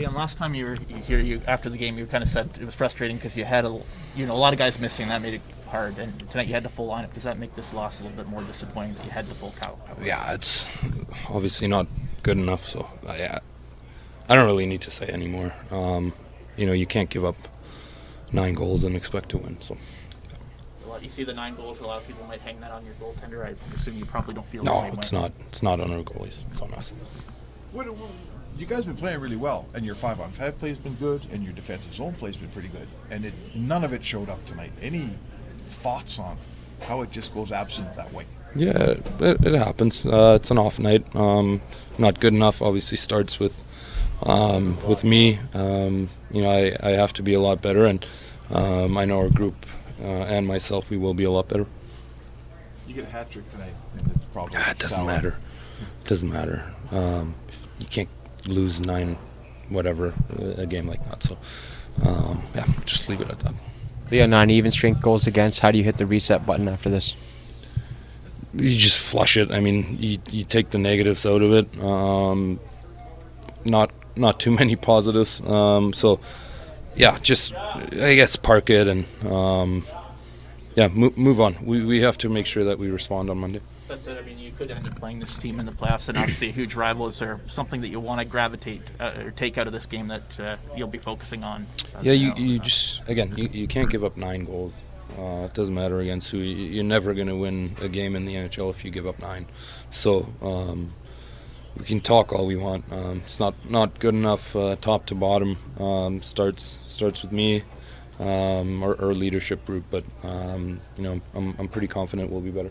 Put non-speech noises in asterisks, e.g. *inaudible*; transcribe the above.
Leon, last time you were here, you after the game, you kind of said it was frustrating because you had a, you know, a lot of guys missing. That made it hard. And tonight you had the full lineup. Does that make this loss a little bit more disappointing that you had the full cow? Yeah, it's obviously not good enough. So I, I don't really need to say anymore. Um, you know, you can't give up nine goals and expect to win. So. You see the nine goals. A lot of people might hang that on your goaltender. I assume you probably don't feel. No, the same it's way. not. It's not on our goalies. It's on us. What, you guys been playing really well, and your five on five play's been good, and your defensive zone play's been pretty good, and it, none of it showed up tonight. Any thoughts on how it just goes absent that way? Yeah, it, it happens. Uh, it's an off night. Um, not good enough. Obviously, starts with um, with me. Um, you know, I, I have to be a lot better, and um, I know our group uh, and myself, we will be a lot better. You get a hat trick tonight, and it's probably Ah, it doesn't sour. matter. It doesn't matter. Um, you can't lose nine, whatever, a game like that. So, um, yeah, just leave it at that. Leon, nine even strength goals against. How do you hit the reset button after this? you just flush it. I mean, you, you take the negatives out of it. Um, not not too *laughs* many positives. Um, so yeah, just I guess park it and um, yeah, move, move on. We we have to make sure that we respond on Monday. I mean, you could end up playing this team in the playoffs, and obviously a huge rival. Is there something that you want to gravitate uh, or take out of this game that uh, you'll be focusing on? Yeah, you, you just again you, you can't give up nine goals. Uh, it doesn't matter against who. You- You're never going to win a game in the NHL if you give up nine. So um, we can talk all we want. Um, it's not not good enough uh, top to bottom. Um, starts starts with me, um, our, our leadership group. But um, you know, I'm I'm pretty confident we'll be better.